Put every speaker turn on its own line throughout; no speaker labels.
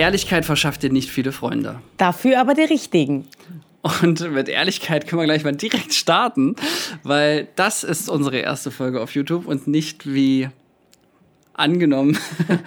Ehrlichkeit verschafft dir nicht viele Freunde.
Dafür aber die richtigen.
Und mit Ehrlichkeit können wir gleich mal direkt starten, weil das ist unsere erste Folge auf YouTube und nicht wie angenommen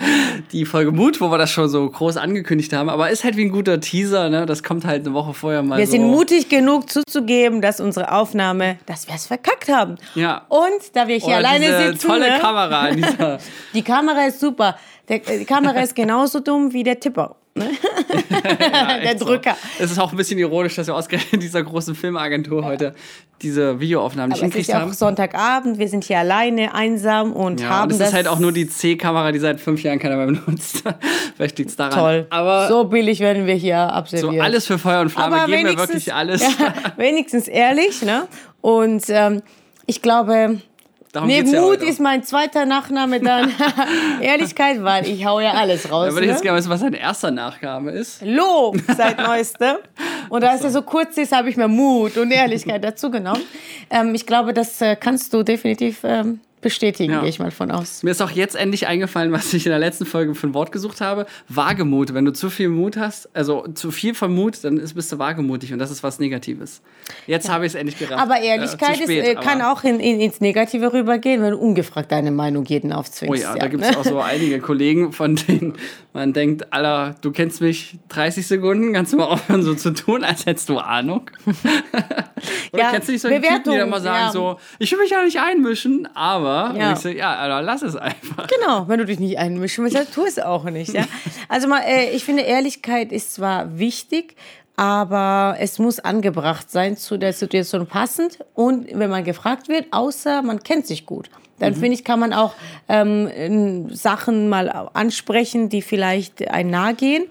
die Folge Mut, wo wir das schon so groß angekündigt haben. Aber ist halt wie ein guter Teaser, ne? Das kommt halt eine Woche vorher mal.
Wir
so.
sind mutig genug zuzugeben, dass unsere Aufnahme, dass wir es verkackt haben.
Ja.
Und da wir hier
Oder
alleine
diese
sitzen.
tolle
ne?
Kamera dieser.
Die Kamera ist super. Der, die Kamera ist genauso dumm wie der Tipper. Ne? der
Echt so.
Drücker.
Es ist auch ein bisschen ironisch, dass wir ausgerechnet in dieser großen Filmagentur heute diese Videoaufnahmen nicht
Aber es ist ja auch
haben.
Sonntagabend, wir sind hier alleine, einsam und
Ja,
haben
und es
das
ist halt auch nur die C-Kamera, die seit fünf Jahren keiner mehr benutzt. Vielleicht liegt es daran.
toll.
Aber so,
so billig werden wir hier absolviert.
alles für Feuer und Flamme
Aber
geben wir
wenigstens-
wirklich alles.
Ja, wenigstens ehrlich, ne? Und ähm, ich glaube,
Darum ja
Mut
heute.
ist mein zweiter Nachname dann Ehrlichkeit, weil ich hau ja alles raus.
Da würde ich jetzt
ne?
gerne wissen, was sein erster Nachname ist.
Lob seit neuestem. Und da es ja so kurz ist, habe ich mir Mut und Ehrlichkeit dazu genommen. Ähm, ich glaube, das äh, kannst du definitiv ähm, bestätigen,
Ja.
gehe ich mal von aus.
Mir ist auch jetzt endlich eingefallen, was ich in der letzten Folge für ein Wort gesucht habe. Wagemut. Wenn du zu viel Mut hast, also zu viel von Mut, dann ist, bist du wagemutig und das ist was Negatives. Jetzt habe ich es endlich gerafft.
Aber
Äh,
Ehrlichkeit
zu spät,
ist, äh, kann auch in, in, ins Negative rübergehen, wenn du ungefragt deine Meinung jeden
Oh
aufzwingst.
ja, da gibt es auch so einige Kollegen, von denen man denkt, Alter, du kennst mich 30 Sekunden, kannst du mal aufhören, so zu tun, als hättest du Ahnung? Oder
Ja,
kennst du nicht solche Typen, die dann mal sagen
ja.
so, ich will mich ja nicht einmischen, aber
Ja.
und ich so, ja, lass es einfach.
Genau, wenn du dich nicht einmischen willst, dann tu es auch nicht. Ja? Also mal, äh, ich finde, Ehrlichkeit ist zwar wichtig, aber es muss angebracht sein zu der Situation passend und wenn man gefragt wird, außer man kennt sich gut. Dann finde ich, kann man auch ähm, Sachen mal ansprechen, die vielleicht ein nahe gehen.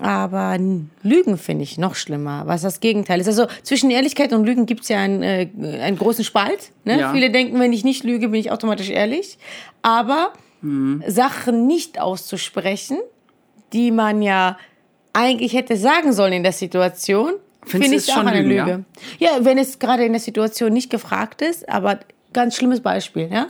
Aber Lügen finde ich noch schlimmer, was das Gegenteil ist. Also zwischen Ehrlichkeit und Lügen gibt es ja einen, äh, einen großen Spalt. Ne?
Ja.
Viele denken, wenn ich nicht lüge, bin ich automatisch ehrlich. Aber
Mhm.
Sachen nicht auszusprechen, die man ja eigentlich hätte sagen sollen in der Situation, finde ich auch eine
Lügen,
Lüge. Ja? wenn es gerade in der Situation nicht gefragt ist, aber ganz schlimmes Beispiel, ja.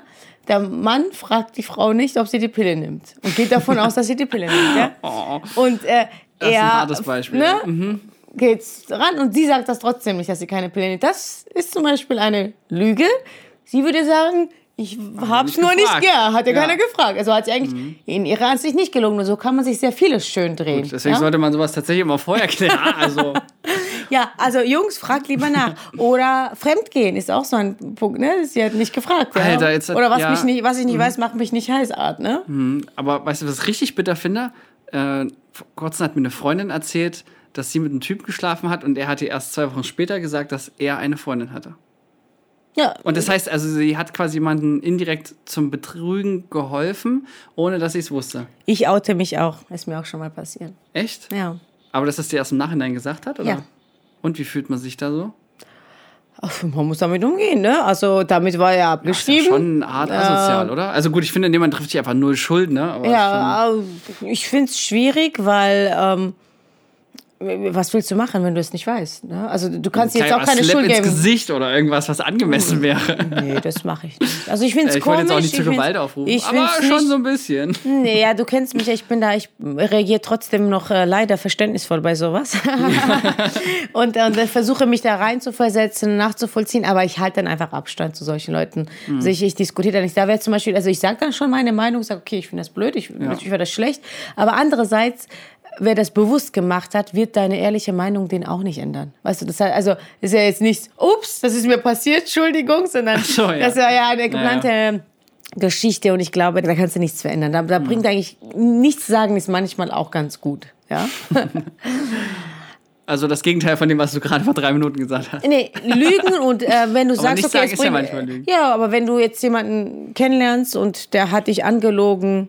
Der Mann fragt die Frau nicht, ob sie die Pille nimmt und geht davon aus, dass sie die Pille nimmt, ja. Und äh,
Oh. Das ist ein hartes Beispiel. Mhm.
Ne, geht's ran und sie sagt das trotzdem nicht, dass sie keine nimmt. Das ist zum Beispiel eine Lüge. Sie würde sagen, ich hab's
nicht
nur nicht
gefragt.
gern, hat ja,
Ja. Mhm.
keiner gefragt. Also hat sie eigentlich in ihrer Ansicht nicht gelungen. Und so kann man sich sehr vieles schön drehen.
Deswegen
ja?
sollte man sowas tatsächlich immer vorher klären. Also,
ja, also Jungs, fragt lieber nach. Oder Fremdgehen ist auch so ein Punkt, ne? Sie hat nicht gefragt. Ja?
Alter, jetzt hat-
Oder was.
Mhm.
mich nicht, was ich nicht weiß, macht mich nicht heiß, Art, ne?
aber weißt du, was ich richtig bitter finde? Äh, kurzem hat mir eine Freundin erzählt, dass sie mit einem Typ geschlafen hat und er hat ihr erst zwei Wochen später gesagt, dass er eine Freundin hatte.
Ja.
Und das heißt, also sie hat quasi jemanden indirekt zum Betrügen geholfen, ohne dass sie es wusste.
Ich oute mich auch. Ist mir auch schon mal passiert.
Echt?
Ja.
Aber dass das dir erst im Nachhinein gesagt hat, oder?
Ja.
Und wie fühlt man sich da so?
Ach, man muss damit umgehen, ne? Also damit war er
Ist ja
abgeschrieben.
schon hart asozial, oder? Also gut, ich finde, jemand trifft sich einfach null Schuld, ne? Aber
Ja, äh, ich finde es schwierig, weil ähm, was willst du machen, wenn du es nicht weißt? Ne? Also du kannst jetzt auch
Ja,
keine Schuld
ins
geben.
Gesicht oder irgendwas, was angemessen wäre.
Nee, das mache ich nicht. Also ich finde es
Ich wollte
komisch.
jetzt auch nicht zu
ich find's-
Gewalt aufrufen,
Ich
aber schon
nicht,
so ein bisschen.
Nee, ja, du kennst mich, ja, ich bin da, ich reagiere trotzdem noch äh, leider verständnisvoll bei sowas. und, und äh, versuche mich da rein zu versetzen, nachzuvollziehen, aber ich halte dann einfach Abstand zu solchen Leuten.
Mhm.
Also ich, ich diskutiere da nicht. Da wäre zum Beispiel, also ich sage dann schon meine Meinung, sage, okay, ich finde das blöd, ich, ich finde das schlecht. Aber andererseits, wer das bewusst gemacht hat, wird deine ehrliche Meinung den auch nicht ändern. Weißt du, das heißt, also ist ja jetzt nicht, ups, das ist mir passiert, Entschuldigung, sondern
so, ja.
das war ja eine geplante Geschichte und ich glaube, da kannst du nichts verändern. Da, da bringt eigentlich nichts sagen, ist manchmal auch ganz gut. Ja?
Also das Gegenteil von dem, was du gerade vor drei Minuten gesagt hast.
Nee, Lügen und äh, wenn du sagst, okay,
sagen
es
ist ja
bringt-
manchmal Lügen.
Ja, aber wenn du jetzt jemanden kennenlernst und der hat dich angelogen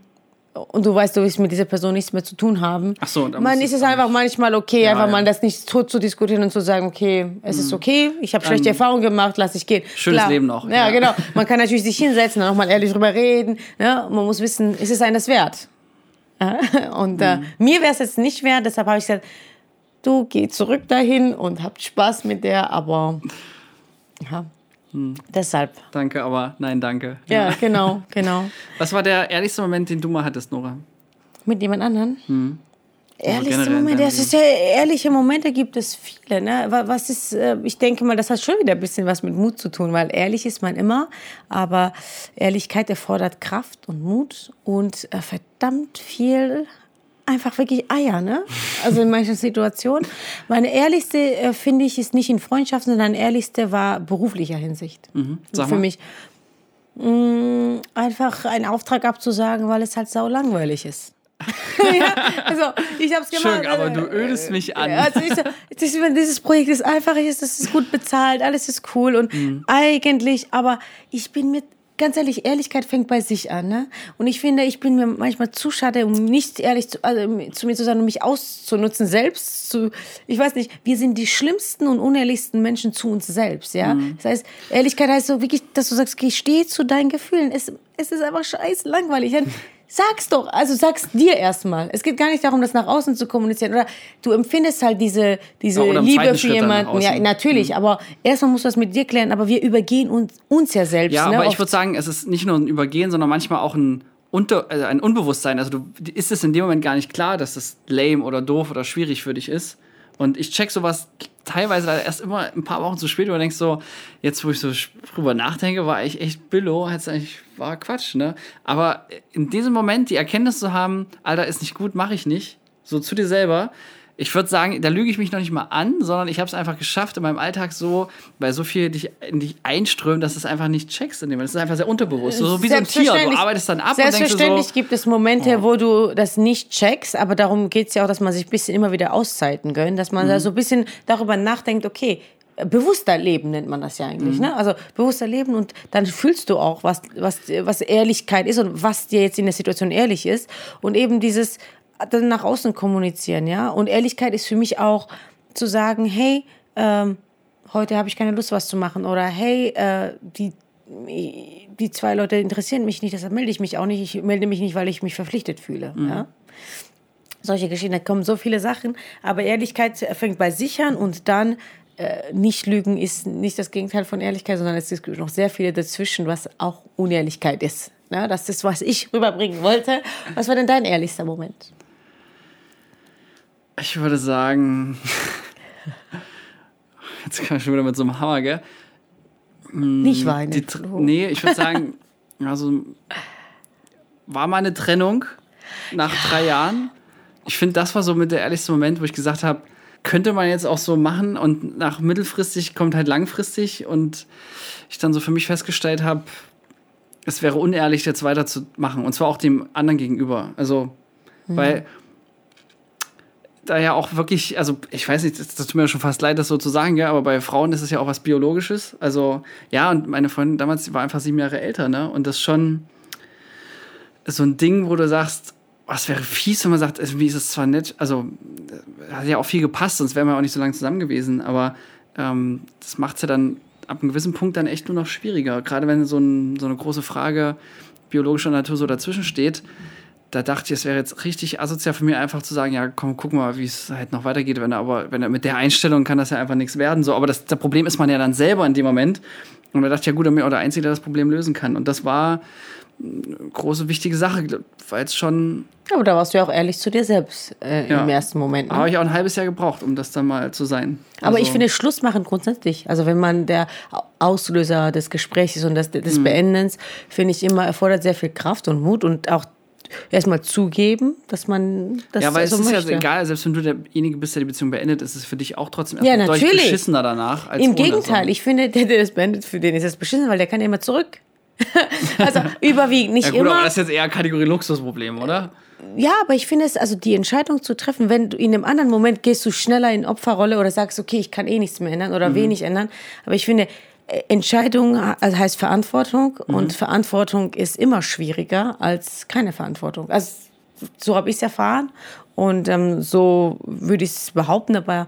und du weißt, du willst mit dieser Person nichts mehr zu tun haben,
Ach so, dann
man ist es einfach manchmal okay, einfach
ja.
mal das nicht tot zu diskutieren und zu sagen, okay, es ist okay, ich habe schlechte Erfahrungen gemacht, lass ich gehen.
Mhm. Schönes Leben noch,
Ja,
ja.
genau. Man kann natürlich sich hinsetzen und auch mal ehrlich drüber reden. Ne? Man muss wissen, ist es einem das wert? Ja? Und äh,
Mhm.
mir wäre es jetzt nicht wert, deshalb habe ich gesagt, du geh zurück dahin und habt Spaß mit der, aber ja,
Hm.
deshalb.
Danke, aber nein, danke.
Ja, genau, genau.
Was war der ehrlichste Moment, den du mal hattest, Nora?
Mit jemand anderen? Ehrlichste
generell in
Momente, das ist ja ehrliche Momente gibt es viele. Ne? Wa- Was ist, äh, ich denke mal, das hat schon wieder ein bisschen was mit Mut zu tun, weil ehrlich ist man immer, aber Ehrlichkeit erfordert Kraft und Mut und äh, verdammt viel einfach wirklich Eier, ne? Also in manchen Situationen. Meine ehrlichste, äh, finde ich, ist nicht in Freundschaften, sondern ehrlichste war beruflicher Hinsicht.
Mhm. Sag
Für
mal.
mich. Mh, einfach einen Auftrag abzusagen, weil es halt sau langweilig ist. ja, also ich habe es gemacht.
Entschuldigung, aber du ödest mich an.
Also ich so, dieses Projekt ist einfach, das ist gut bezahlt, alles ist cool und
Mhm.
eigentlich, aber ich bin mit, ganz ehrlich, Ehrlichkeit fängt bei sich an, ne? Und ich finde, ich bin mir manchmal zu schade, um nicht ehrlich zu, also, zu mir zu sein, um mich auszunutzen, selbst zu, ich weiß nicht, wir sind die schlimmsten und unehrlichsten Menschen zu uns selbst, ja?
Mhm.
Das heißt, Ehrlichkeit heißt so wirklich, dass du sagst, okay, ich stehe zu deinen Gefühlen, es, es ist einfach scheiß langweilig. Sag's doch, also sag's dir erstmal. Es geht gar nicht darum, das nach außen zu kommunizieren. Oder du empfindest halt diese, diese
Ja,
Liebe für
Schritt
jemanden. Ja,
außen. Mhm.
natürlich, aber erstmal musst du das mit dir klären. Aber wir übergehen uns, uns ja selbst.
Ja,
ne?
aber ich
Oft.
würde sagen, es ist nicht nur ein Übergehen, sondern manchmal auch ein, Unter, also ein Unbewusstsein. Also du ist es in dem Moment gar nicht klar, dass das lame oder doof oder schwierig für dich ist. Und ich check sowas teilweise erst immer ein paar Wochen zu spät, wo du denkst so, jetzt wo ich so drüber nachdenke, war ich echt Billo, eigentlich, war Quatsch, ne? Aber in diesem Moment die Erkenntnis zu haben, Alter, ist nicht gut, mache ich nicht, so zu dir selber, ich würde sagen, da lüge ich mich noch nicht mal an, sondern ich habe es einfach geschafft in meinem Alltag so, weil so viel dich, in dich einströmt, dass du es einfach nicht checkst in dem. Das ist einfach sehr unterbewusst. So, so wie so ein Tier. Du arbeitest dann ab und denkst so,
gibt es Momente, wo du das nicht checkst, aber darum geht's ja auch, dass man sich ein bisschen immer wieder Auszeiten gönnt, dass man
Mhm.
da so ein bisschen darüber nachdenkt, okay, bewusster Leben nennt man das ja eigentlich,
Mhm.
ne? Also bewusster Leben und dann fühlst du auch, was, was, was Ehrlichkeit ist und was dir jetzt in der Situation ehrlich ist und eben dieses dann nach außen kommunizieren, ja? Und Ehrlichkeit ist für mich auch zu sagen, hey, ähm, heute habe ich keine Lust, was zu machen oder hey, äh, die die zwei Leute interessieren mich nicht, deshalb melde ich mich auch nicht. Ich melde mich nicht, weil ich mich verpflichtet fühle. Ja? Solche Geschichten, da kommen so viele Sachen. Aber Ehrlichkeit fängt bei sich an und dann äh, nicht lügen ist nicht das Gegenteil von Ehrlichkeit, sondern es gibt noch sehr viele dazwischen, was auch Unehrlichkeit ist. Ja, das ist, was ich rüberbringen wollte. Was war denn dein ehrlichster Moment?
Ich würde sagen, jetzt kann ich schon wieder mit so einem Hammer, gell?
Nicht weinen.
Die, nee, ich würde sagen, also war mal eine Trennung nach drei Jahren. Ich finde, das war so mit der ehrlichste Moment, wo ich gesagt habe, könnte man jetzt auch so machen und nach mittelfristig kommt halt langfristig und ich dann so für mich festgestellt habe, es wäre unehrlich, jetzt weiterzumachen und zwar auch dem anderen gegenüber. Also, weil da ja auch wirklich, also ich weiß nicht, das, das tut mir schon fast leid, das so zu sagen, ja, aber bei Frauen ist es ja auch was Biologisches. Also ja, und meine Freundin damals war einfach sieben Jahre älter, ne? Und das schon so ein Ding, wo du sagst, was wäre fies, wenn man sagt, irgendwie ist es zwar nett, also äh, hat ja auch viel gepasst, sonst wären wir auch nicht so lange zusammen gewesen, aber ähm, das macht es ja dann ab einem gewissen Punkt dann echt nur noch schwieriger. Gerade wenn so, ein, so eine große Frage biologischer Natur so dazwischen steht, da dachte ich, es wäre jetzt richtig asozial für mich einfach zu sagen, ja, komm, guck mal, wie es halt noch weitergeht. Wenn er aber, wenn er mit der Einstellung kann das ja einfach nichts werden. So, aber das, das Problem ist man ja dann selber in dem Moment. Und da dachte ich, ja gut, dann bin ich auch der Einzige, der das Problem lösen kann. Und das war eine große, wichtige Sache, weil es schon,
Aber da warst du ja auch ehrlich zu dir selbst äh,
Ja.
im ersten Moment. Ne?
habe ich auch ein halbes Jahr gebraucht, um das dann mal zu sein.
Aber ich
Also-
finde Schluss machen grundsätzlich. Also wenn man der Auslöser des Gesprächs und des,
Mhm.
des Beendens, finde ich immer erfordert sehr viel Kraft und Mut und auch erstmal zugeben, dass man das
Ja, weil
so
es ist
möchte.
ja egal, selbst wenn du derjenige bist, der die Beziehung beendet, ist es für dich auch trotzdem
Ja,
erstmal deutlich
natürlich.
beschissener danach. Als
Im Gegenteil,
so.
ich finde, der, der das beendet, für den ist das beschissen, weil der kann ja immer zurück. also überwiegend, nicht
Ja gut,
immer.
aber das ist jetzt eher Kategorie Luxusproblem, oder?
Ja, aber ich finde es, also die Entscheidung zu treffen, wenn du in einem anderen Moment gehst du schneller in Opferrolle oder sagst, okay, ich kann eh nichts mehr ändern
Mhm.
oder wenig ändern. Aber ich finde, Entscheidung also heißt Verantwortung
Mhm.
und Verantwortung ist immer schwieriger als keine Verantwortung. Also so habe ich es erfahren und ähm, so würde ich es behaupten, aber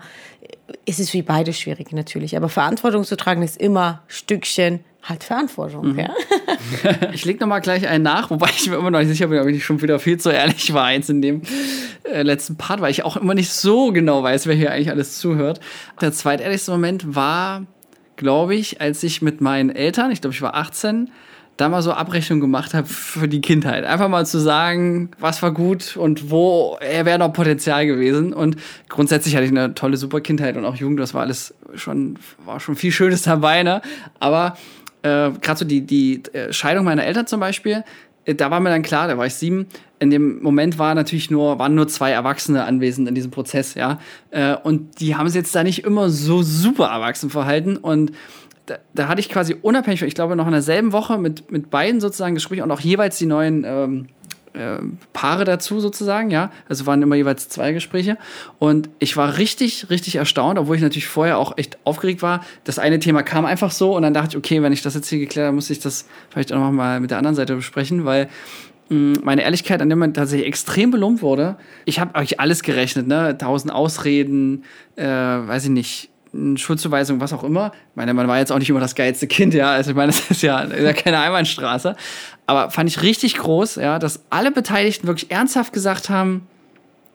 es ist wie beide schwierig natürlich. Aber Verantwortung zu tragen ist immer Stückchen halt Verantwortung.
Mhm.
Ja?
Ich leg noch mal gleich einen nach, wobei ich mir immer noch nicht sicher bin, ob ich schon wieder viel zu ehrlich war jetzt in dem äh, letzten Part, weil ich auch immer nicht so genau weiß, wer hier eigentlich alles zuhört. Der zweitehrlichste Moment war, glaube ich, als ich mit meinen Eltern, ich glaube, ich war 18, da mal so Abrechnung gemacht habe für die Kindheit. Einfach mal zu sagen, was war gut und wo wäre noch Potenzial gewesen. Und grundsätzlich hatte ich eine tolle, super Kindheit und auch Jugend. Das war alles schon, war schon viel Schönes dabei, ne? Aber äh, gerade so die, die äh, Scheidung meiner Eltern zum Beispiel, da war mir dann klar, da war ich sieben, in dem Moment war natürlich nur, waren nur zwei Erwachsene anwesend in diesem Prozess, ja. Äh, und die haben sich jetzt da nicht immer so super erwachsen verhalten. Und da, da hatte ich quasi unabhängig, ich glaube, noch in derselben Woche mit, mit beiden sozusagen Gespräche und auch jeweils die neuen ähm, äh, Paare dazu sozusagen, ja. Also waren immer jeweils zwei Gespräche. Und ich war richtig, richtig erstaunt, obwohl ich natürlich vorher auch echt aufgeregt war. Das eine Thema kam einfach so und dann dachte ich, okay, wenn ich das jetzt hier geklärt habe, muss ich das vielleicht auch noch mal mit der anderen Seite besprechen, weil mh, meine Ehrlichkeit an dem Moment tatsächlich extrem belohnt wurde. Ich habe euch alles gerechnet, ne? Tausend Ausreden, äh, weiß ich nicht, Schuldzuweisung, was auch immer. Ich meine, man war jetzt auch nicht immer das geilste Kind, ja. Also ich meine, das ist ja, ist ja keine Einbahnstraße. Aber fand ich richtig groß, ja, dass alle Beteiligten wirklich ernsthaft gesagt haben,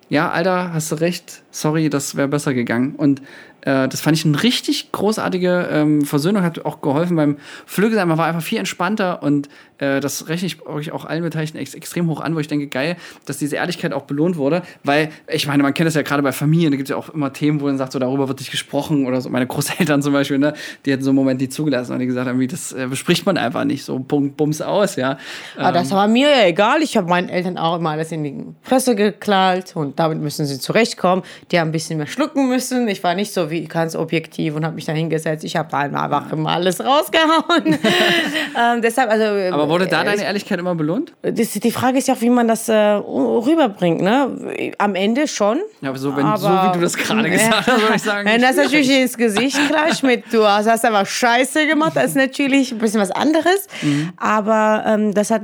ja, Alter, hast du recht, sorry, das wäre besser gegangen. Und äh, das fand ich eine richtig großartige ähm, Versöhnung, hat auch geholfen beim Flügel sein. Man war einfach viel entspannter und äh, das rechne ich wirklich auch allen Beteiligten ex extrem hoch an, wo ich denke, geil, dass diese Ehrlichkeit auch belohnt wurde. Weil, ich meine, man kennt das ja gerade bei Familien, da gibt es ja auch immer Themen, wo man sagt, so darüber wird nicht gesprochen oder so. Meine Großeltern zum Beispiel, ne, die hätten so einen Moment nicht zugelassen und die gesagt haben, das äh, bespricht man einfach nicht. So Punkt, Bums aus, ja.
Aber ähm, das war mir ja egal. Ich habe meinen Eltern auch immer alles in die Fresse geklagt und damit müssen sie zurechtkommen. Die haben ein bisschen mehr schlucken müssen. Ich war nicht so wie ganz objektiv und habe mich da hingesetzt. Ich habe da einfach immer alles rausgehauen. ähm, deshalb, also,
Aber wurde da äh, deine Ehrlichkeit immer belohnt?
Das, die Frage ist ja auch, wie man das äh, rüberbringt. Ne? Am Ende schon.
Ja, aber so, wenn, aber, so wie du das gerade gesagt hast, würde ich sagen.
Wenn das natürlich ins Gesicht klatscht mit, du hast, hast einfach Scheiße gemacht, das ist natürlich ein bisschen was anderes. Mhm. Aber ähm, das hat,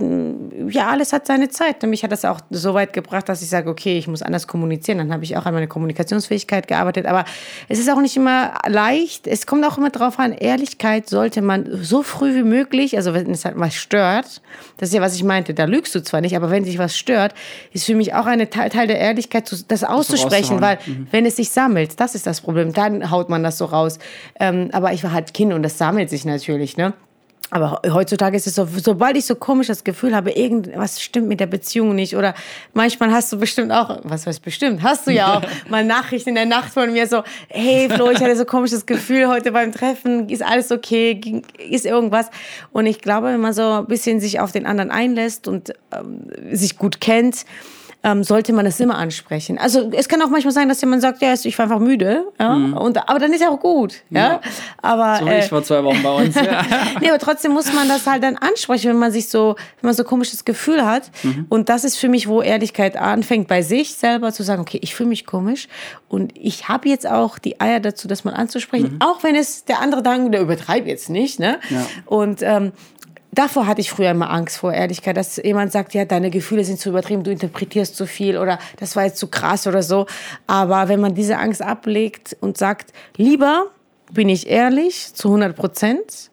ja, alles hat seine Zeit. Und mich hat das auch so weit gebracht, dass ich sage, okay, ich muss anders kommunizieren. Dann habe ich auch an meiner Kommunikationsfähigkeit gearbeitet. Aber es ist auch nicht immer leicht. Es kommt auch immer darauf an, Ehrlichkeit sollte man so früh wie möglich, also wenn es halt was stört, das ist ja, was ich meinte, da lügst du zwar nicht, aber wenn sich was stört, ist für mich auch ein Teil, Teil der Ehrlichkeit, das auszusprechen, weil mhm. wenn es sich sammelt, das ist das Problem, dann haut man das so raus. Ähm, aber ich war halt Kind und das sammelt sich natürlich, ne? Aber heutzutage ist es so, sobald ich so komisch das Gefühl habe, irgendwas stimmt mit der Beziehung nicht oder manchmal hast du bestimmt auch, was heißt bestimmt, hast du ja auch mal Nachrichten in der Nacht von mir so, hey Flo, ich hatte so komisches Gefühl heute beim Treffen, ist alles okay, ist irgendwas. Und ich glaube, wenn man so ein bisschen sich auf den anderen einlässt und ähm, sich gut kennt, ähm, sollte man das immer ansprechen. Also es kann auch manchmal sein, dass jemand sagt, ja, ich war einfach müde, ja, mhm. und, aber dann ist ja auch gut, ja. ja. Aber
so äh, ich vor zwei Wochen bei uns. Ja.
nee, aber trotzdem muss man das halt dann ansprechen, wenn man sich so, wenn man so ein komisches Gefühl hat. Mhm. Und das ist für mich, wo Ehrlichkeit anfängt, bei sich selber zu sagen, okay, ich fühle mich komisch und ich habe jetzt auch die Eier dazu, das mal anzusprechen, mhm. auch wenn es der andere dann, der übertreibt jetzt nicht, ne? Ja. Und ähm, davor hatte ich früher immer Angst vor Ehrlichkeit, dass jemand sagt, ja, deine Gefühle sind zu übertrieben, du interpretierst zu viel oder das war jetzt zu krass oder so. Aber wenn man diese Angst ablegt und sagt, lieber bin ich ehrlich zu 100 Prozent,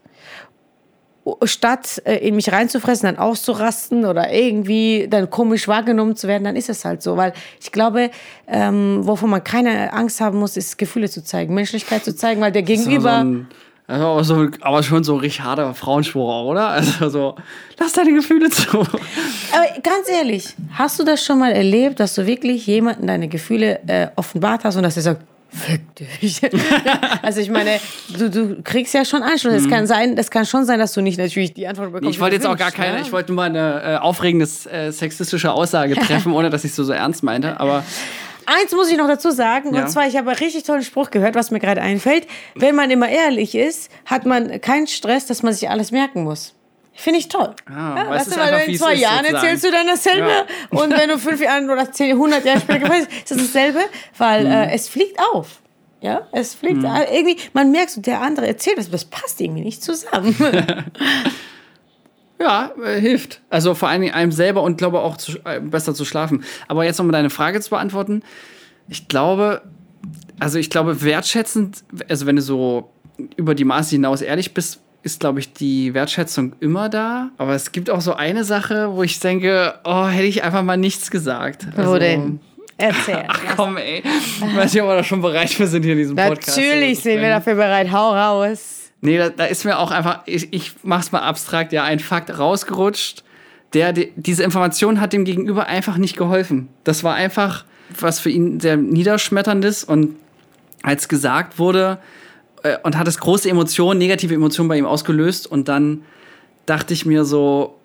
statt äh, in mich reinzufressen, dann auszurasten oder irgendwie dann komisch wahrgenommen zu werden, dann ist es halt so. Weil ich glaube, ähm, wovon man keine Angst haben muss, ist Gefühle zu zeigen, Menschlichkeit zu zeigen, weil der Gegenüber... So
aber, so, aber schon so richtig harter Frauenspruch, oder? Also so, lass deine Gefühle zu.
Aber ganz ehrlich, hast du das schon mal erlebt, dass du wirklich jemanden deine Gefühle äh, offenbart hast und dass er sagt, Fick dich. also ich meine, du, du kriegst ja schon Anschluss. Es mhm. kann sein, das kann schon sein, dass du nicht natürlich die Antwort bekommst.
Ich wollte jetzt auch gar keine, ja? ich wollte nur mal eine äh, aufregende äh, sexistische Aussage treffen, ohne dass ich so so ernst meinte. Aber
Eins muss ich noch dazu sagen, ja. und zwar, ich habe einen richtig tollen Spruch gehört, was mir gerade einfällt. Wenn man immer ehrlich ist, hat man keinen Stress, dass man sich alles merken muss. Finde ich toll. Ah, ja, weißt du, weil in zwei Jahren erzählst du dann dasselbe ja. und wenn du fünf Jahre oder zehn, 100 Jahre später ist das dasselbe, weil mhm. äh, es fliegt auf. Ja, es fliegt mhm. irgendwie, man merkt, der andere erzählt das, das passt irgendwie nicht zusammen.
Ja, äh, hilft. Also vor allen Dingen einem selber und glaube auch zu, äh, besser zu schlafen. Aber jetzt nochmal deine Frage zu beantworten. Ich glaube, also ich glaube, wertschätzend, also wenn du so über die Maße hinaus ehrlich bist, ist, glaube ich, die Wertschätzung immer da. Aber es gibt auch so eine Sache, wo ich denke, oh, hätte ich einfach mal nichts gesagt.
Also, wo denn? Erzähl.
Ach komm, ey. Ich weiß nicht, ob wir da schon bereit für sind hier in diesem Podcast.
Natürlich sind wir dafür bereit. Hau raus.
Nee, da, da ist mir auch einfach, ich, ich mach's mal abstrakt, ja, ein Fakt rausgerutscht, der, die, diese Information hat dem Gegenüber einfach nicht geholfen. Das war einfach was für ihn sehr niederschmetterndes und als gesagt wurde äh, und hat es große Emotionen, negative Emotionen bei ihm ausgelöst und dann dachte ich mir so,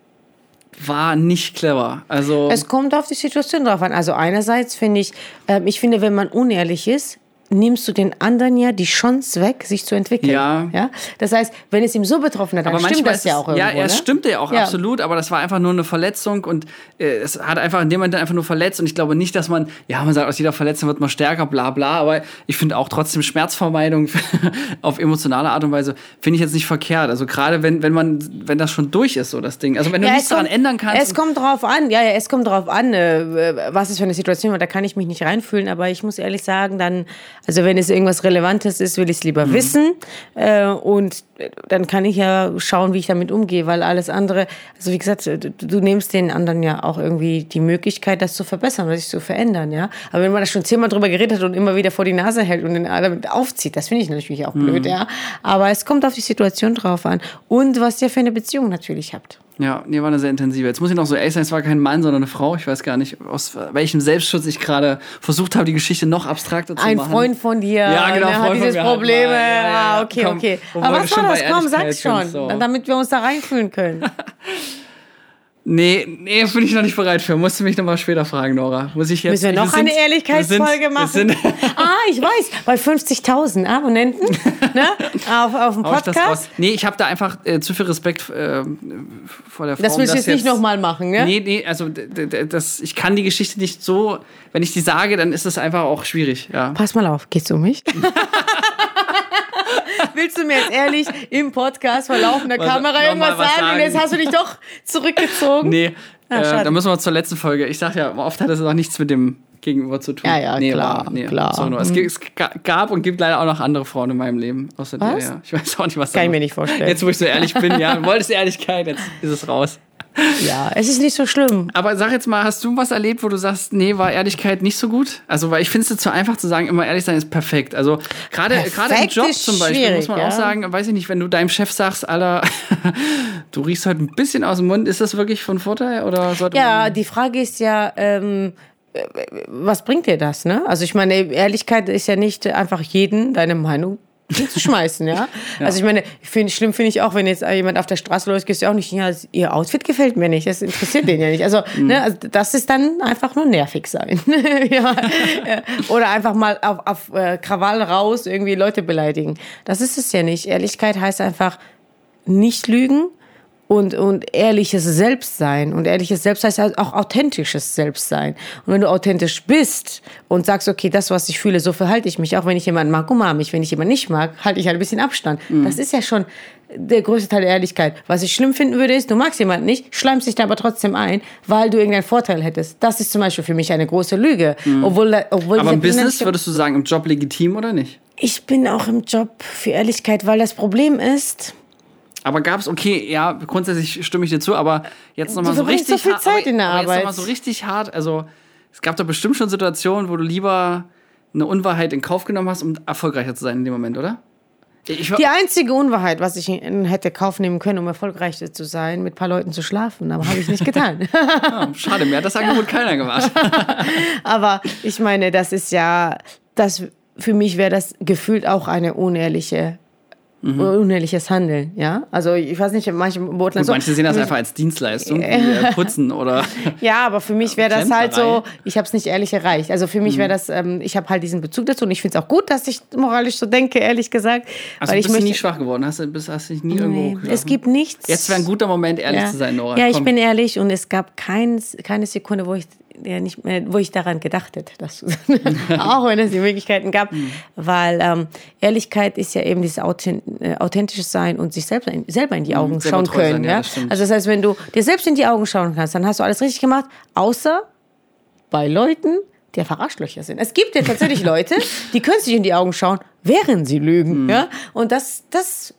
war nicht clever. Also
Es kommt auf die Situation drauf an. Also einerseits finde ich, ähm, ich finde, wenn man unehrlich ist, nimmst du den anderen ja die Chance weg, sich zu entwickeln.
Ja.
ja? Das heißt, wenn es ihm so betroffen hat, dann stimmt
manchmal
das
ist
ja
es-
auch irgendwo.
Ja, er
ne?
stimmte ja auch
Ja.
absolut, aber das war einfach nur eine Verletzung und äh, es hat einfach in dem Moment einfach nur verletzt und ich glaube nicht, dass man, ja, man sagt, aus jeder Verletzung wird man stärker, bla bla, aber ich finde auch trotzdem Schmerzvermeidung auf emotionale Art und Weise finde ich jetzt nicht verkehrt. Also gerade wenn, wenn man, wenn das schon durch ist, so das Ding. Also wenn du
Ja,
nichts
es kommt-
daran ändern kannst.
Es kommt drauf an, ja, ja, es kommt drauf an, äh, was es für eine Situation. Da kann ich mich nicht reinfühlen, aber ich muss ehrlich sagen, dann, also wenn es irgendwas Relevantes ist, will ich es lieber wissen. Äh, und äh, dann kann ich ja schauen, wie ich damit umgehe, weil alles andere, also wie gesagt, du, du nimmst den anderen ja auch irgendwie die Möglichkeit, das zu verbessern oder sich zu verändern, ja. Aber wenn man da schon zehnmal drüber geredet hat und immer wieder vor die Nase hält und den damit aufzieht, das finde ich natürlich auch blöd, ja. Aber es kommt auf die Situation drauf an und was ihr für eine Beziehung natürlich habt.
Ja, nee, war eine sehr intensive. Jetzt muss ich noch so ehrlich sein, es war kein Mann, sondern eine Frau. Ich weiß gar nicht, aus welchem Selbstschutz ich gerade versucht habe, die Geschichte noch abstrakter zu
Ein
machen.
Freund von dir
Ja, genau,
hat
Freund von
dieses
hat
Problem.
ja, ja.
Ah, okay,
Komm,
okay. Aber was war das? Komm, sag's schon,
so.
damit wir uns da reinfühlen können.
Nee, nee, bin ich noch nicht bereit für. Musst du mich nochmal später fragen, Nora. Muss ich jetzt.
Müssen wir noch
sind-
eine Ehrlichkeitsfolge
wir
machen?
Wir sind,
ah, ich weiß, bei 50.000 Abonnenten ne, auf, auf dem Podcast.
Nee, ich habe da einfach äh, zu viel Respekt äh, vor der Frau.
Das willst du jetzt nicht nochmal machen, ne?
Nee, nee, also das, ich kann die Geschichte nicht so, wenn ich die sage, dann ist das einfach auch schwierig, ja.
Pass mal auf, geht's um mich? Willst du mir jetzt ehrlich im Podcast vor laufender Kamera irgendwas
was
sagen, und jetzt
sagen?
hast du dich doch zurückgezogen?
Nee,
Ah,
äh, da müssen wir zur letzten Folge. Ich sag ja, oft hat das auch nichts mit dem Gegenüber zu tun.
Ja, ja,
nee,
klar,
war- nee,
klar.
nur. Es, gibt- es ga- gab und gibt leider auch noch andere Frauen in meinem Leben. Außer dir,
Was?
ja. Ich weiß auch nicht, was
Kann ich mir nicht vorstellen.
Jetzt, wo ich so ehrlich bin, ja, du wolltest Ehrlichkeit, jetzt ist es raus.
Ja, es ist nicht so schlimm.
Aber sag jetzt mal, hast du was erlebt, wo du sagst, nee, war Ehrlichkeit nicht so gut? Also, weil ich finde es zu einfach zu sagen, immer ehrlich sein ist perfekt. Also, gerade im Job zum Beispiel muss man
ja.
auch sagen, weiß ich nicht, wenn du deinem Chef sagst, Alter, du riechst heute ein bisschen aus dem Mund, ist das wirklich von Vorteil oder sollte
Ja, die Frage ist ja, ähm, äh, was bringt dir das, ne? Also ich meine, Ehrlichkeit ist ja nicht einfach jeden deine Meinung zu schmeißen, ja? Also ich meine, find, schlimm finde ich auch, wenn jetzt jemand auf der Straße läuft, gehst du auch nicht, ja, ihr Outfit gefällt mir nicht, das interessiert den ja nicht. Also,
Mhm.
ne, also das ist dann einfach nur nervig sein. ja. äh, Oder einfach mal auf, auf äh, Krawall raus irgendwie Leute beleidigen. Das ist es ja nicht. Ehrlichkeit heißt einfach nicht lügen und, und ehrliches Selbstsein. Und ehrliches Selbst heißt halt auch authentisches Selbstsein. Und wenn du authentisch bist und sagst, okay, das, was ich fühle, so verhalte ich mich, auch wenn ich jemanden mag, umarme mich. Wenn ich jemanden nicht mag, halte ich halt ein bisschen Abstand. Das ist ja schon der größte Teil der Ehrlichkeit. Was ich schlimm finden würde, ist, du magst jemanden nicht, schleimst dich da aber trotzdem ein, weil du irgendeinen Vorteil hättest. Das ist zum Beispiel für mich eine große Lüge. Obwohl, obwohl
Aber im Business würdest du sagen, im Job legitim oder nicht?
ich bin auch im Job für Ehrlichkeit, weil das Problem ist,
Aber gab es, okay, ja, grundsätzlich stimme ich dir zu, aber jetzt nochmal so richtig
so viel
hart-
Zeit
aber,
in der
aber Jetzt
Arbeit.
nochmal so richtig hart, also es gab doch bestimmt schon Situationen, wo du lieber eine Unwahrheit in Kauf genommen hast, um erfolgreicher zu sein in dem Moment, oder? Ich,
Die einzige Unwahrheit, was ich hätte Kauf nehmen können, um erfolgreicher zu sein, mit ein paar Leuten zu schlafen, aber habe ich nicht getan.
schade, mir hat das Angebot keiner gemacht.
aber ich meine, das ist ja, das für mich wäre das gefühlt auch eine unehrliche, unehrliches Handeln, ja. Also ich weiß nicht, manche beurteilen so.
manche sehen das einfach als Dienstleistung, wie äh, putzen oder.
Ja, aber für mich wäre das halt so, ich habe es nicht ehrlich erreicht. Also für mich wäre das, ähm, ich habe halt diesen Bezug dazu und ich finde es auch gut, dass ich moralisch so denke, ehrlich gesagt.
Also
weil
du
ich
bist
möchte,
nie schwach geworden, hast du bist, hast dich nie irgendwo
Nee,
hochgeschlafen.
es gibt nichts.
Jetzt wäre ein guter Moment, ehrlich
ja.
zu sein, Nora.
Ja, ich
Komm.
bin ehrlich und es gab kein, keine Sekunde, wo ich ja, nicht mehr, wo ich daran gedacht hätte, das zu sagen. auch wenn es die Möglichkeiten gab,
Mhm.
weil ähm, Ehrlichkeit ist ja eben dieses Authent äh, authentisches Sein und sich selbst in, selber in die Augen
Mhm,
schauen
treu sein,
können.
ja, das
also das heißt, wenn du dir selbst in die Augen schauen kannst, dann hast du alles richtig gemacht, außer bei Leuten, die einfach Arschlöcher sind. Es gibt ja tatsächlich Leute, die können sich in die Augen schauen, während sie
Mhm.
lügen. Ja? Und das, das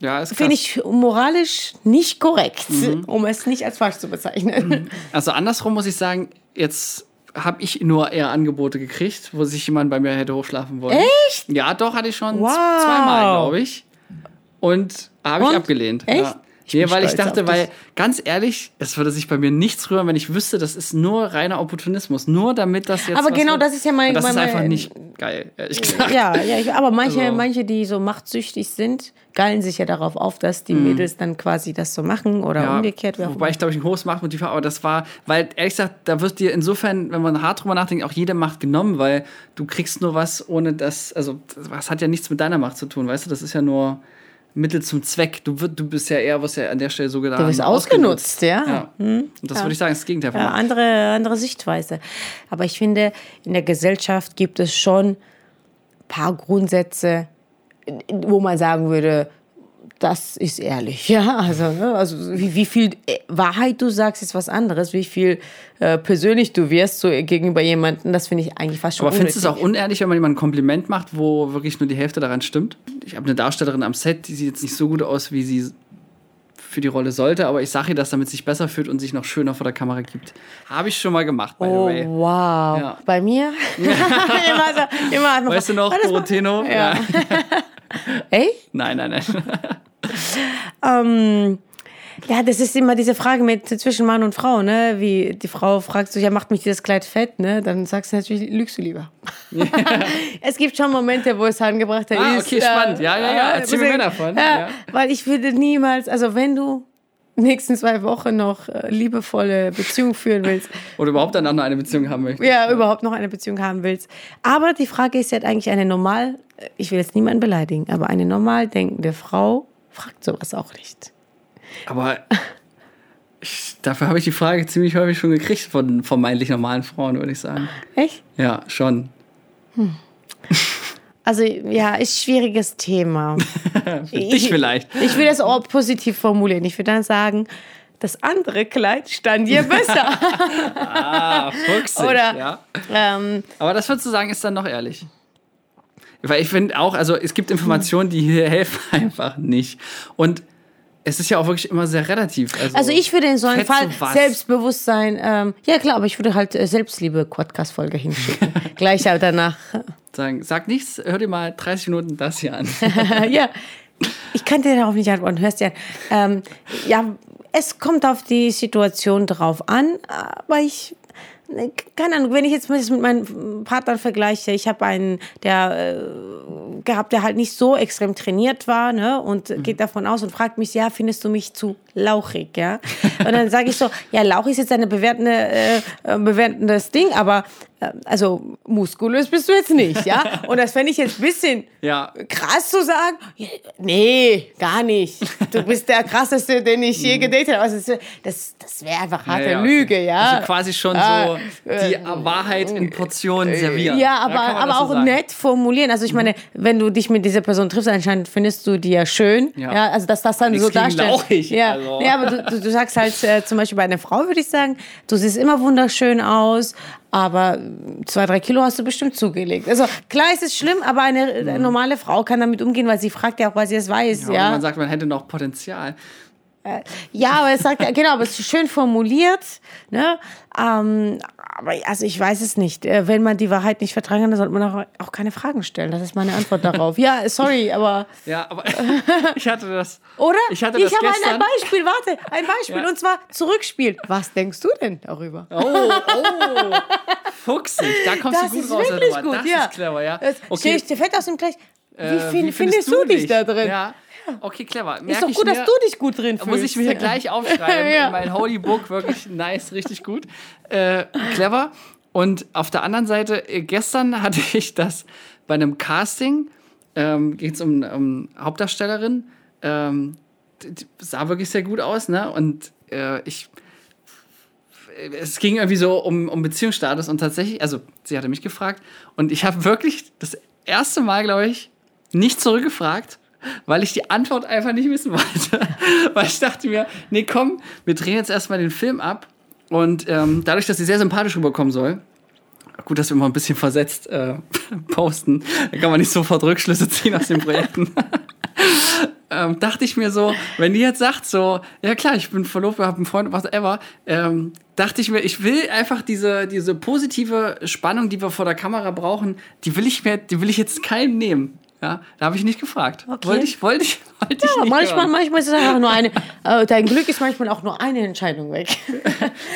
Ja,
finde ich moralisch nicht korrekt,
Mhm.
um es nicht als falsch zu bezeichnen.
Also andersrum muss ich sagen, jetzt habe ich nur eher Angebote gekriegt, wo sich jemand bei mir hätte hochschlafen wollen.
Echt?
Ja, doch, hatte ich schon
Wow.
zweimal, glaube ich. Und habe ich abgelehnt.
Echt?
Ja.
Ich
nee, weil ich dachte, weil ganz ehrlich, es würde sich bei mir nichts rühren, wenn ich wüsste, das ist nur reiner Opportunismus. Nur damit das jetzt.
Aber genau das ist ja mein-
Das
mein-
ist einfach
mein-
nicht geil, ehrlich gesagt.
Ja, ja, ich, aber manche,
Also-
manche, die so machtsüchtig sind, geilen sich ja darauf auf, dass die Mädels dann quasi das so machen oder
Mhm. Ja,
umgekehrt.
Wobei ich glaube ich ein hohes Machtmotiv habe, aber das war, weil ehrlich gesagt, da wird dir insofern, wenn man hart drüber nachdenkt, auch jede Macht genommen, weil du kriegst nur was ohne das, also das hat ja nichts mit deiner Macht zu tun, weißt du, das ist ja nur Mittel zum Zweck. Du, wird, du bist ja eher, was ja an der Stelle so getan
Du bist ausgenutzt, ja.
ja. Und das würde ich sagen, ist das Gegenteil von
Ja, andere, andere Sichtweise. Aber ich finde, in der Gesellschaft gibt es schon ein paar Grundsätze, wo man sagen würde, das ist ehrlich. Ja, also, ne, also wie, wie viel äh, Wahrheit du sagst, ist was anderes. Wie viel äh, persönlich du wirst so gegenüber jemandem, das finde ich eigentlich fast schon
Aber findest du es auch unehrlich, wenn man jemandem ein Kompliment macht, wo wirklich nur die Hälfte daran stimmt? Ich habe eine Darstellerin am Set, die sieht jetzt nicht so gut aus, wie sie für die Rolle sollte, aber ich sage ihr das, damit sie sich besser fühlt und sich noch schöner vor der Kamera gibt. Habe ich schon mal gemacht, by the
Oh,
way.
wow.
Ja.
Bei mir? immer so, immer man
Weißt du noch,
mal-
Borotino?
Ja. Ey?
Nein, nein, nein.
Ähm, ja, das ist immer diese Frage mit zwischen Mann und Frau, ne? Wie die Frau fragt so, ja, macht mich dieses Kleid fett, ne? Dann sagst du natürlich, lügst du lieber. es gibt schon Momente, wo es angebrachter
Ah,
ist.
okay, spannend. Ja, ja, ja. Erzähl mir mehr davon.
Ja,
Ja.
Weil ich würde niemals, also wenn du nächsten zwei Wochen noch äh, liebevolle Beziehung führen willst,
Oder überhaupt dann auch noch eine Beziehung haben möchte.
ja, überhaupt noch eine Beziehung haben willst. Aber die Frage ist jetzt eigentlich eine normal, ich will jetzt niemanden beleidigen, aber eine normal denkende Frau fragt sowas auch nicht.
Aber ich, dafür habe ich die Frage ziemlich häufig schon gekriegt von vermeintlich normalen Frauen, würde ich sagen.
Echt?
Ja, schon.
Also ja, ist schwieriges Thema.
Für dich vielleicht.
Ich will das auch positiv formulieren. Ich würde dann sagen, das andere Kleid stand dir besser.
Ah, fuchsig.
Oder
ja.
ähm,
Aber das würdest du sagen, ist dann noch ehrlich. Weil ich finde auch, also es gibt Informationen, die hier helfen einfach nicht. Und es ist ja auch wirklich immer sehr relativ. Also,
also ich würde in so einem Fall
was?
Selbstbewusstsein, ähm, ja klar, aber ich würde halt äh, Selbstliebe-Podcast-Folge hinschicken. Gleich danach.
sagen, sag nichts, hör dir mal 30 Minuten das hier an.
ja, ich kann dir darauf nicht antworten, hörst dir an. Ähm, ja, es kommt auf die Situation drauf an, aber ich, keine Ahnung, wenn ich jetzt mit meinen Partnern vergleiche, ich habe einen, der äh, gehabt, der halt nicht so extrem trainiert war, ne, und geht davon aus und fragt mich, ja, findest du mich zu lauchig, ja? Und dann sage ich so, ja, Lauch ist jetzt eine bewertende, äh, äh, bewertendes Ding, aber äh, also muskulös bist du jetzt nicht, ja? Und das fände ich jetzt ein bisschen
Ja.
krass zu sagen, nee, gar nicht. Du bist der krasseste, den ich je gedatet habe. Also das, das, wäre einfach harte
Ja, ja, okay.
Lüge, ja.
Also quasi schon
Ah,
so die Wahrheit in Portionen servieren.
Ja, aber, aber
so
auch.
Mhm.
nett formulieren. Also ich meine, wenn du dich mit dieser Person triffst, anscheinend findest du die ja schön. Ja. Also dass das dann
Nichts
so darstellt.
lauchig,
ja.
also.
Nee, aber du, du, du sagst halt äh, zum Beispiel bei einer Frau würde ich sagen, du siehst immer wunderschön aus, aber zwei, drei Kilo hast du bestimmt zugelegt. Also klar ist es schlimm, aber eine, eine normale Frau kann damit umgehen, weil sie fragt ja auch, weil sie es weiß.
Ja,
Ja,
und man sagt, man hätte noch Potenzial.
ja aber es sagt ja, genau, aber es ist schön formuliert. Ne? Ähm, aber also ich weiß es nicht. Äh, Wenn man die Wahrheit nicht vertragen kann, dann sollte man auch, keine Fragen stellen. Das ist meine Antwort darauf. Ja, sorry, aber
Ja, aber ich hatte das.
oder?
Ich hatte das
habe ein,
gestern.
ein Beispiel. Warte, ein Beispiel
Ja.
und zwar zurückspielen. Was denkst du denn darüber?
Oh, oh. Fuchsig, da kommst
das
du gut
ist
raus.
wirklich gut,
das
ja.
ist clever, ja. Okay,
steht dir fett aus dem Gleich. Wie,
äh,
find, findest, du dich da drin?
Ja. Okay, clever.
Ist
Merk
doch
ich
gut,
mir,
dass du dich gut drin fühlst.
Muss ich mir gleich aufschreiben
Ja.
in mein Holy Book. Wirklich nice, richtig gut. Äh, clever. Und auf der anderen Seite, äh, gestern hatte ich das bei einem Casting, ähm, geht es um, um Hauptdarstellerin, ähm, sah wirklich sehr gut aus, ne? Und äh, ich es ging irgendwie so um, um Beziehungsstatus und tatsächlich, also sie hatte mich gefragt und ich habe wirklich das erste Mal, glaube ich, nicht zurückgefragt, weil ich die Antwort einfach nicht wissen wollte. weil ich dachte mir, nee, komm, wir drehen jetzt erstmal den Film ab und ähm, dadurch, dass sie sehr sympathisch rüberkommen soll, gut, dass wir mal ein bisschen versetzt äh, posten, da kann man nicht sofort Rückschlüsse ziehen aus den Projekten. ähm, dachte ich mir so, wenn die jetzt sagt so, ja klar, ich bin verlobt, wir haben einen Freund, whatever, ähm, dachte ich mir, ich will einfach diese, diese positive Spannung, die wir vor der Kamera brauchen, die will ich mir, die will ich jetzt keinem nehmen. Ja, da habe ich nicht gefragt.
Okay.
Wollte ich, wollte ich, wollte ich
Ja,
nicht
manchmal,
hören.
manchmal ist es einfach nur eine. Äh, dein Glück ist manchmal auch nur eine Entscheidung weg.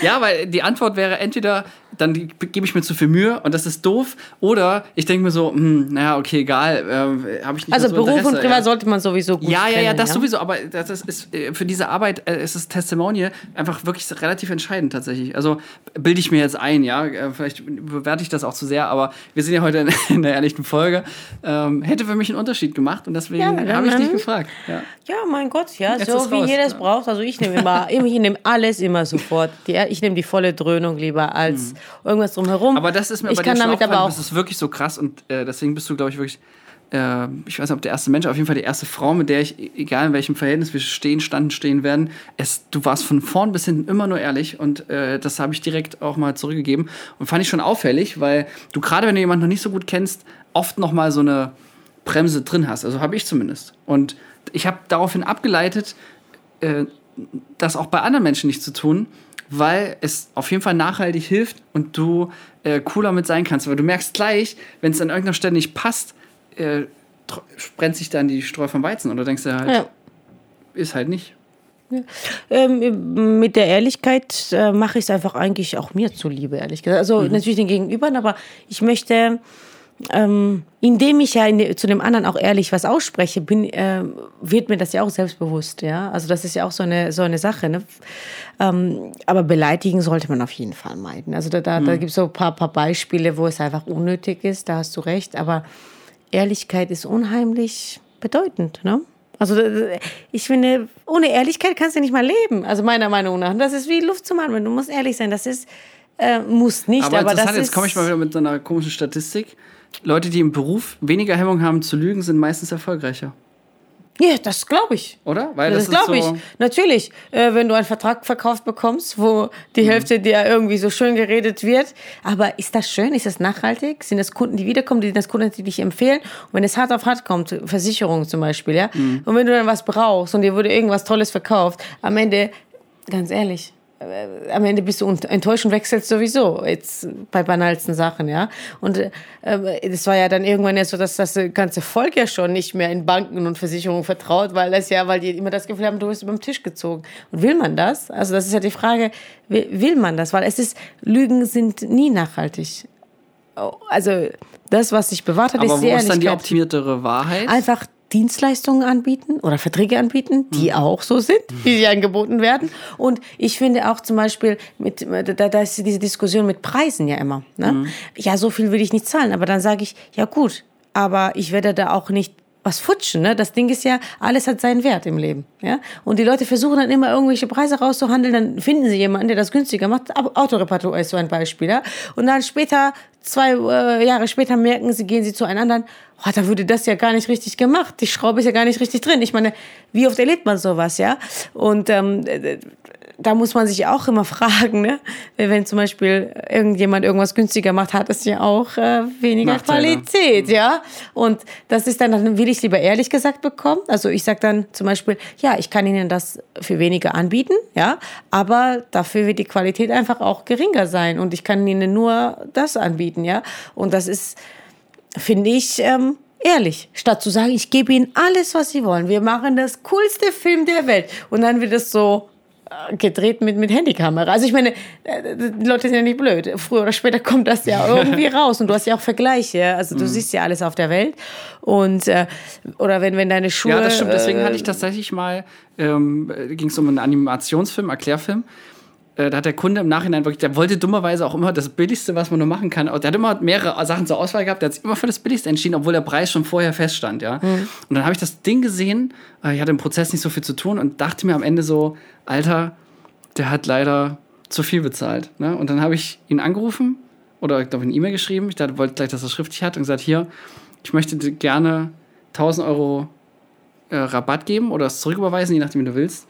Ja, weil die Antwort wäre entweder, dann gebe ich mir zu viel Mühe und das ist doof, oder ich denke mir so, hm, naja, okay, egal, äh, habe ich nicht
Also
so
Beruf
Interesse,
und Privat
ja.
sollte man sowieso gut
Ja, ja, ja, das sowieso, aber das ist, äh, für diese Arbeit äh, ist das Testimonial einfach wirklich relativ entscheidend tatsächlich. Also bilde ich mir jetzt ein, ja, äh, vielleicht bewerte ich das auch zu sehr, aber wir sind ja heute in, in der ehrlichen Folge. Ähm, hätte für mich einen Unterschied gemacht und deswegen
Ja,
habe ich dich gefragt. Ja.
Ja, mein Gott, ja,
Jetzt
so wie
raus,
jeder es
ja.
braucht. Also ich nehme immer, ich nehme alles immer sofort. Die, ich nehme die volle Dröhnung lieber als irgendwas drumherum.
Aber das ist mir
ich
bei
kann
dir
damit aber auch.
Das ist wirklich so krass und äh, deswegen bist du, glaube ich, wirklich. Äh, ich weiß nicht, ob der erste Mensch, auf jeden Fall die erste Frau, mit der ich, e- egal in welchem Verhältnis wir stehen, standen, stehen werden, es, du warst von vorn bis hinten immer nur ehrlich und äh, das habe ich direkt auch mal zurückgegeben und fand ich schon auffällig, weil du gerade, wenn du jemanden noch nicht so gut kennst, oft noch mal so eine Bremse drin hast. Also habe ich zumindest. Und ich habe daraufhin abgeleitet, äh, das auch bei anderen Menschen nicht zu tun, weil es auf jeden Fall nachhaltig hilft und du äh, cooler mit sein kannst. Weil du merkst gleich, wenn es an irgendeiner Stelle nicht passt, äh, brennt sich dann die Streu vom Weizen. Oder denkst du halt,
Ja.
ist halt nicht.
Ähm, mit der Ehrlichkeit äh, mache ich es einfach eigentlich auch mir zuliebe, ehrlich gesagt. Also
Mhm.
natürlich den Gegenübern, aber ich möchte, ähm, indem ich ja in, zu dem anderen auch ehrlich was ausspreche, bin, äh, wird mir das ja auch selbstbewusst. Ja? Also das ist ja auch so eine, so eine Sache. Ne? Ähm, aber beleidigen sollte man auf jeden Fall meiden. Also da, da, da
Mhm.
gibt es so ein paar, paar Beispiele, wo es einfach unnötig ist, da hast du recht. Aber Ehrlichkeit ist unheimlich bedeutend. Ne? Also äh, ich finde, ohne Ehrlichkeit kannst du nicht mal leben. Also meiner Meinung nach. Das ist wie Luft zum Atmen. Du musst ehrlich sein. Das ist, äh, muss nicht,
Aber,
aber,
interessant,
das
jetzt
ist...
komme ich mal wieder mit so einer komischen Statistik. Leute, die im Beruf weniger Hemmung haben zu lügen, sind meistens erfolgreicher.
Ja, das glaube ich.
Oder? Weil
Das,
ist
glaube
so,
ich. Natürlich, äh, wenn du einen Vertrag verkauft bekommst, wo
Mhm.
die Hälfte dir irgendwie so schön geredet wird. Aber ist das schön? Ist das nachhaltig? Sind das Kunden, die wiederkommen? Sind das Kunden, die dich empfehlen? Und wenn es hart auf hart kommt, Versicherung zum Beispiel, ja?
Mhm.
Und wenn du dann was brauchst und dir wurde irgendwas Tolles verkauft, am Ende, ganz ehrlich, am Ende bist du enttäuscht und wechselst sowieso, jetzt bei banalsten Sachen, ja. Und äh, das war ja dann irgendwann ja so, dass das ganze Volk ja schon nicht mehr in Banken und Versicherungen vertraut, weil das ja, weil die immer das Gefühl haben, du bist über den Tisch gezogen. Und will man das? Also das ist ja die Frage, will, will man das? Weil es ist, Lügen sind nie nachhaltig. Oh, Also das, was sich bewahrt hat,
aber
ist
wo
die
ist dann die optimiertere Wahrheit?
einfach Dienstleistungen anbieten oder Verträge anbieten, die
Mhm.
auch so sind, wie sie angeboten werden. Und ich finde auch zum Beispiel, mit, da, da ist diese Diskussion mit Preisen ja immer. Ne?
Mhm.
Ja, so viel will ich nicht zahlen. Aber dann sage ich, ja gut, aber ich werde da auch nicht was futschen. Ne? Das Ding ist ja, alles hat seinen Wert im Leben. Ja? Und die Leute versuchen dann immer irgendwelche Preise rauszuhandeln, dann finden sie jemanden, der das günstiger macht. Autoreparatur ist so ein Beispiel. Ja? Und dann später, zwei äh, Jahre später merken sie, gehen sie zu einem anderen, oh, da würde das ja gar nicht richtig gemacht. Die Schraube ist ja gar nicht richtig drin. Ich meine, wie oft erlebt man sowas, ja? Und ähm, äh, da muss man sich auch immer fragen, ne? Wenn zum Beispiel irgendjemand irgendwas günstiger macht, hat es ja auch äh, weniger
Nachteile.
Qualität, ja. Und das ist dann, dann will ich lieber ehrlich gesagt bekommen. Also ich sage dann zum Beispiel, ja, ich kann Ihnen das für weniger anbieten, ja, aber dafür wird die Qualität einfach auch geringer sein und ich kann Ihnen nur das anbieten, ja. Und das ist, finde ich, ähm, ehrlich. Statt zu sagen, ich gebe Ihnen alles, was Sie wollen. Wir machen das coolste Film der Welt. Und dann wird es so gedreht mit, mit Handykamera. Also ich meine, äh, die Leute sind ja nicht blöd. Früher oder später kommt das ja irgendwie raus. Und du hast ja auch Vergleiche. Also du siehst ja alles auf der Welt. Und äh, oder wenn, wenn deine Schuhe.
Ja, das stimmt. Deswegen
äh,
hatte ich tatsächlich mal, ähm, ging es um einen Animationsfilm, Erklärfilm. Äh, Da hat der Kunde im Nachhinein wirklich, der wollte dummerweise auch immer das Billigste, was man nur machen kann. Der hat immer mehrere Sachen zur Auswahl gehabt. Der hat sich immer für das Billigste entschieden, obwohl der Preis schon vorher feststand. Ja? Und dann habe ich das Ding gesehen. äh, Ich hatte im Prozess nicht so viel zu tun und dachte mir am Ende so, Alter, der hat leider zu viel bezahlt. Ne? Und dann habe ich ihn angerufen oder ich glaube eine E-Mail geschrieben. Ich dachte, wollte gleich, dass er es schriftlich hat und gesagt, hier, ich möchte dir gerne 1000 Euro äh, Rabatt geben oder es zurücküberweisen, je nachdem, wie du willst.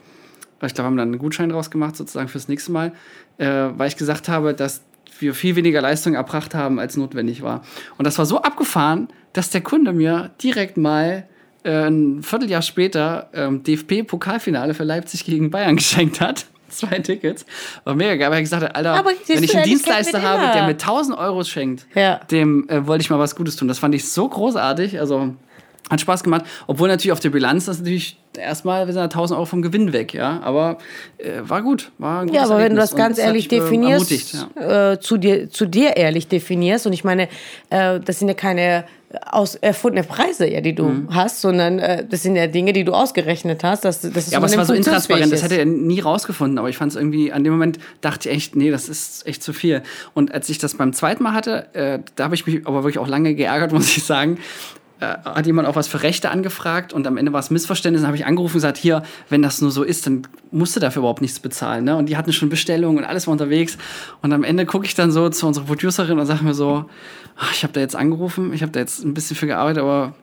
Ich glaube, wir haben dann einen Gutschein draus gemacht, sozusagen fürs nächste Mal, äh, weil ich gesagt habe, dass wir viel weniger Leistung erbracht haben, als notwendig war. Und das war so abgefahren, dass der Kunde mir direkt mal äh, ein Vierteljahr später ähm, DFB-Pokalfinale für Leipzig gegen Bayern geschenkt hat. Zwei Tickets. War mega geil, weil er gesagt Alter,
Aber
wenn ich einen Dienstleister habe,
immer.
der mir 1000 Euro schenkt,
Ja.
dem äh, wollte ich mal was Gutes tun. Das fand ich so großartig. Also Hat Spaß gemacht, obwohl natürlich auf der Bilanz das natürlich erstmal sind 1000 Euro vom Gewinn weg, ja. Aber äh, war gut, war ein
Ja, aber wenn du das ganz ehrlich
hat, äh,
definierst,
ja.
äh, zu, dir, zu dir ehrlich definierst, und ich meine, äh, das sind ja keine aus erfundene Preise, ja, die du
Mhm.
hast, sondern äh, das sind ja Dinge, die du ausgerechnet hast. Dass, das ist
Ja, aber es war so intransparent, das hätte er nie rausgefunden, aber ich fand es irgendwie, an dem Moment dachte ich echt, nee, das ist echt zu viel. Und als ich das beim zweiten Mal hatte, äh, da habe ich mich aber wirklich auch lange geärgert, muss ich sagen, äh, hat jemand auch was für Rechte angefragt und am Ende war es Missverständnis. Dann habe ich angerufen und gesagt, hier, wenn das nur so ist, dann musst du dafür überhaupt nichts bezahlen. Ne? Und die hatten schon Bestellungen und alles war unterwegs. Und am Ende gucke ich dann so zu unserer Producerin und sage mir so, ach, ich habe da jetzt angerufen, ich habe da jetzt ein bisschen für gearbeitet, aber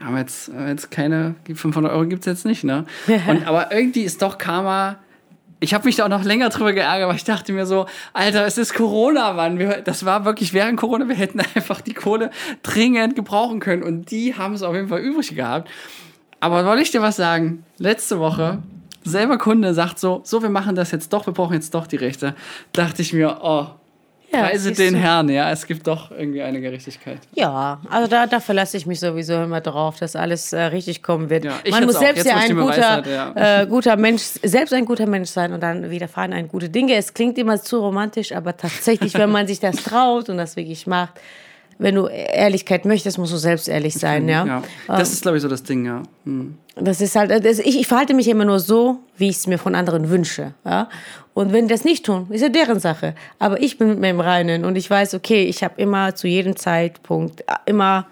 haben jetzt, jetzt keine, 500 Euro gibt es jetzt nicht. Ne? Und, aber irgendwie ist doch Karma ich habe mich da auch noch länger drüber geärgert, weil ich dachte mir so, Alter, es ist Corona, Mann. Wir, das war wirklich während Corona, wir hätten einfach die Kohle dringend gebrauchen können. Und die haben es auf jeden Fall übrig gehabt. Aber soll ich dir was sagen? Letzte Woche, selber Kunde sagt so, so, wir machen das jetzt doch, wir brauchen jetzt doch die Rechte. Dachte ich mir, oh,
Ja,
preise den
du.
Herrn, ja, es gibt doch irgendwie eine Gerechtigkeit.
Ja, also da, da verlasse ich mich sowieso immer drauf, dass alles äh, richtig kommen wird.
Ja,
Man muss selbst ja ein guter,
hatte, ja.
äh, guter Mensch, selbst ein guter Mensch sein und dann widerfahren ein gute Dinge. Es klingt immer zu romantisch, aber tatsächlich, wenn man sich das traut und das wirklich macht, wenn du Ehrlichkeit möchtest, musst du selbst ehrlich sein, ja.
Ja, das ist, glaube ich, so das Ding, ja. Hm.
Das ist halt, das, ich, ich verhalte mich immer nur so, wie ich es mir von anderen wünsche. Ja? Und wenn die das nicht tun, ist ja deren Sache. Aber ich bin mit mir im Reinen und ich weiß, okay, ich habe immer zu jedem Zeitpunkt immer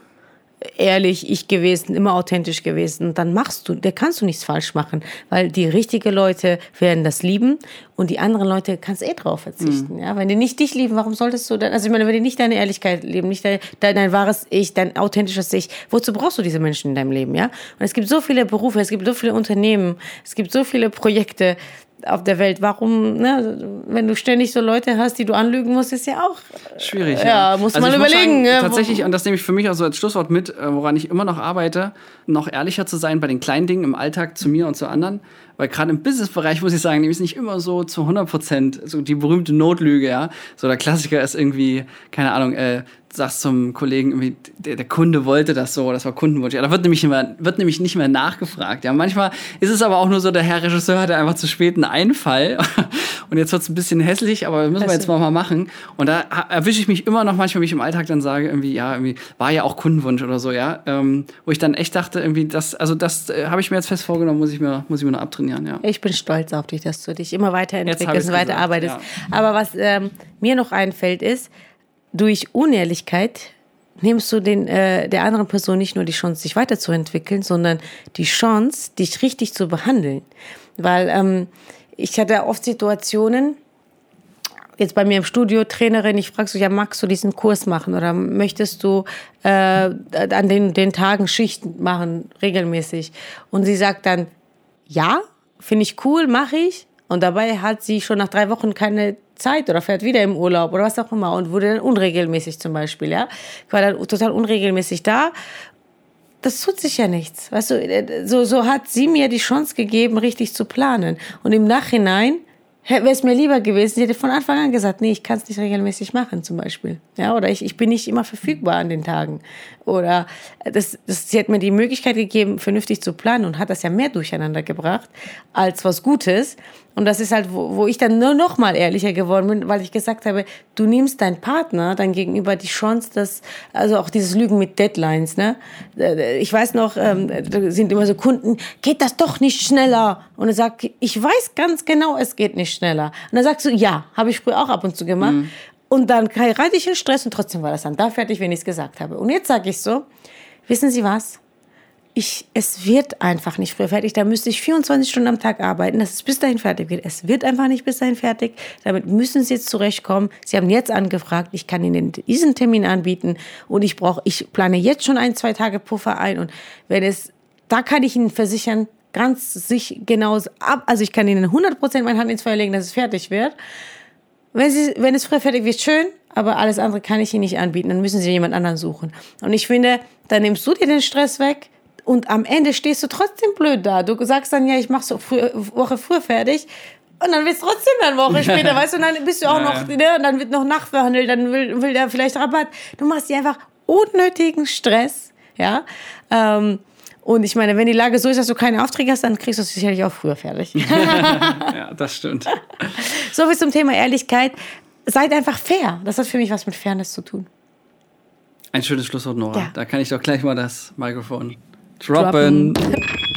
ehrlich ich gewesen, immer authentisch gewesen. Und dann machst du, da kannst du nichts falsch machen, weil die richtigen Leute werden das lieben und die anderen Leute kannst eh drauf verzichten. Ja? Wenn die nicht dich lieben, warum solltest du dann, also ich meine, wenn die nicht deine Ehrlichkeit lieben, nicht dein, dein, dein wahres Ich, dein authentisches Ich, wozu brauchst du diese Menschen in deinem Leben, ja? Und es gibt so viele Berufe, es gibt so viele Unternehmen, es gibt so viele Projekte, auf der Welt. Warum, ne, wenn du ständig so Leute hast, die du anlügen musst, ist ja auch
Schwierig.
Ja, muss man
ich
überlegen,
Sagen,
ja, wo-
tatsächlich, und das nehme ich für mich auch so als Schlusswort mit, äh, woran ich immer noch arbeite, noch ehrlicher zu sein bei den kleinen Dingen im Alltag zu mir und zu anderen. Weil gerade im Businessbereich muss ich sagen, dem ist nicht immer so zu 100 Prozent so die berühmte Notlüge, ja. So der Klassiker ist irgendwie, keine Ahnung, äh, sagst zum Kollegen irgendwie, der, der Kunde wollte das so, das war Kundenwunsch. Ja, da wird nämlich, nicht mehr, wird nämlich nicht mehr nachgefragt. Ja, manchmal ist es aber auch nur so, der Herr Regisseur hatte einfach zu spät einen Einfall und jetzt wird es ein bisschen hässlich, aber müssen wir jetzt mal, mal machen. Und da erwische ich mich immer noch manchmal, wie ich im Alltag dann sage, irgendwie, ja, irgendwie war ja auch Kundenwunsch oder so, ja. Ähm, wo ich dann echt dachte, irgendwie, das, also das äh, habe ich mir jetzt fest vorgenommen, muss ich mir, muss ich mir noch abtrainieren, ja.
Ich bin stolz auf dich, dass du dich immer weiterentwickelst und weiterarbeitest. Aber was ähm, mir noch einfällt, ist, durch Unehrlichkeit nimmst du den, äh, der anderen Person nicht nur die Chance, sich weiterzuentwickeln, sondern die Chance, dich richtig zu behandeln. Weil ähm, ich hatte oft Situationen, jetzt bei mir im Studio, Trainerin, ich frage so, ja, magst du diesen Kurs machen oder möchtest du äh, an den, den Tagen Schichten machen, regelmäßig? Und sie sagt dann, ja, finde ich cool, mache ich. Und dabei hat sie schon nach drei Wochen keine Zeit oder fährt wieder im Urlaub oder was auch immer und wurde dann unregelmäßig zum Beispiel, ja. War dann total unregelmäßig da. Das tut sich ja nichts. Weißt du, so, so hat sie mir die Chance gegeben, richtig zu planen. Und im Nachhinein wäre es mir lieber gewesen, sie hätte von Anfang an gesagt, nee, ich kann es nicht regelmäßig machen, zum Beispiel. Ja, oder ich, ich bin nicht immer verfügbar an den Tagen. Oder das, das, sie hat mir die Möglichkeit gegeben, vernünftig zu planen und hat das ja mehr durcheinander gebracht als was Gutes. Und das ist halt, wo, wo ich dann nur noch mal ehrlicher geworden bin, weil ich gesagt habe, du nimmst deinen Partner dann gegenüber die Chance, dass, also auch dieses Lügen mit Deadlines, ne? Ich weiß noch, ähm, da sind immer so Kunden, geht das doch nicht schneller? Und er sagt, ich weiß ganz genau, es geht nicht schneller. Und dann sagst du, ja, habe ich früher auch ab und zu gemacht. Und dann reite ich in Stress und trotzdem war das dann da fertig, wenn ich es gesagt habe. Und jetzt sage ich so, wissen Sie was? Ich, es wird einfach nicht früher fertig. Da müsste ich 24 Stunden am Tag arbeiten, dass es bis dahin fertig wird. Es wird einfach nicht bis dahin fertig. Damit müssen Sie jetzt zurechtkommen. Sie haben jetzt angefragt. Ich kann Ihnen diesen Termin anbieten und ich brauche, ich plane jetzt schon ein, zwei Tage Puffer ein. Und wenn es, da kann ich Ihnen versichern, ganz sich genau ab, also ich kann Ihnen 100 Prozent meine Hand ins Feuer legen, dass es fertig wird. Wenn, Sie, wenn es früher fertig wird, schön, aber alles andere kann ich Ihnen nicht anbieten. Dann müssen Sie jemand anderen suchen. Und ich finde, dann nimmst du dir den Stress weg und am Ende stehst du trotzdem blöd da. Du sagst dann, ja, ich mache so früh, Woche früher fertig. Und dann wird es trotzdem eine Woche später, weißt du, und dann bist du auch
Ja,
noch, ne, und dann wird noch nachverhandelt, dann will, will der vielleicht Rabatt. Du machst dir einfach unnötigen Stress, ja. Ähm, Und ich meine, wenn die Lage so ist, dass du keine Aufträge hast, dann kriegst du es sicherlich auch früher fertig.
ja, das stimmt.
So viel zum Thema Ehrlichkeit. Seid einfach fair. Das hat für mich was mit Fairness zu tun.
Ein schönes Schlusswort, Nora.
Ja.
Da kann ich doch gleich mal das Mikrofon droppen.
Droppen.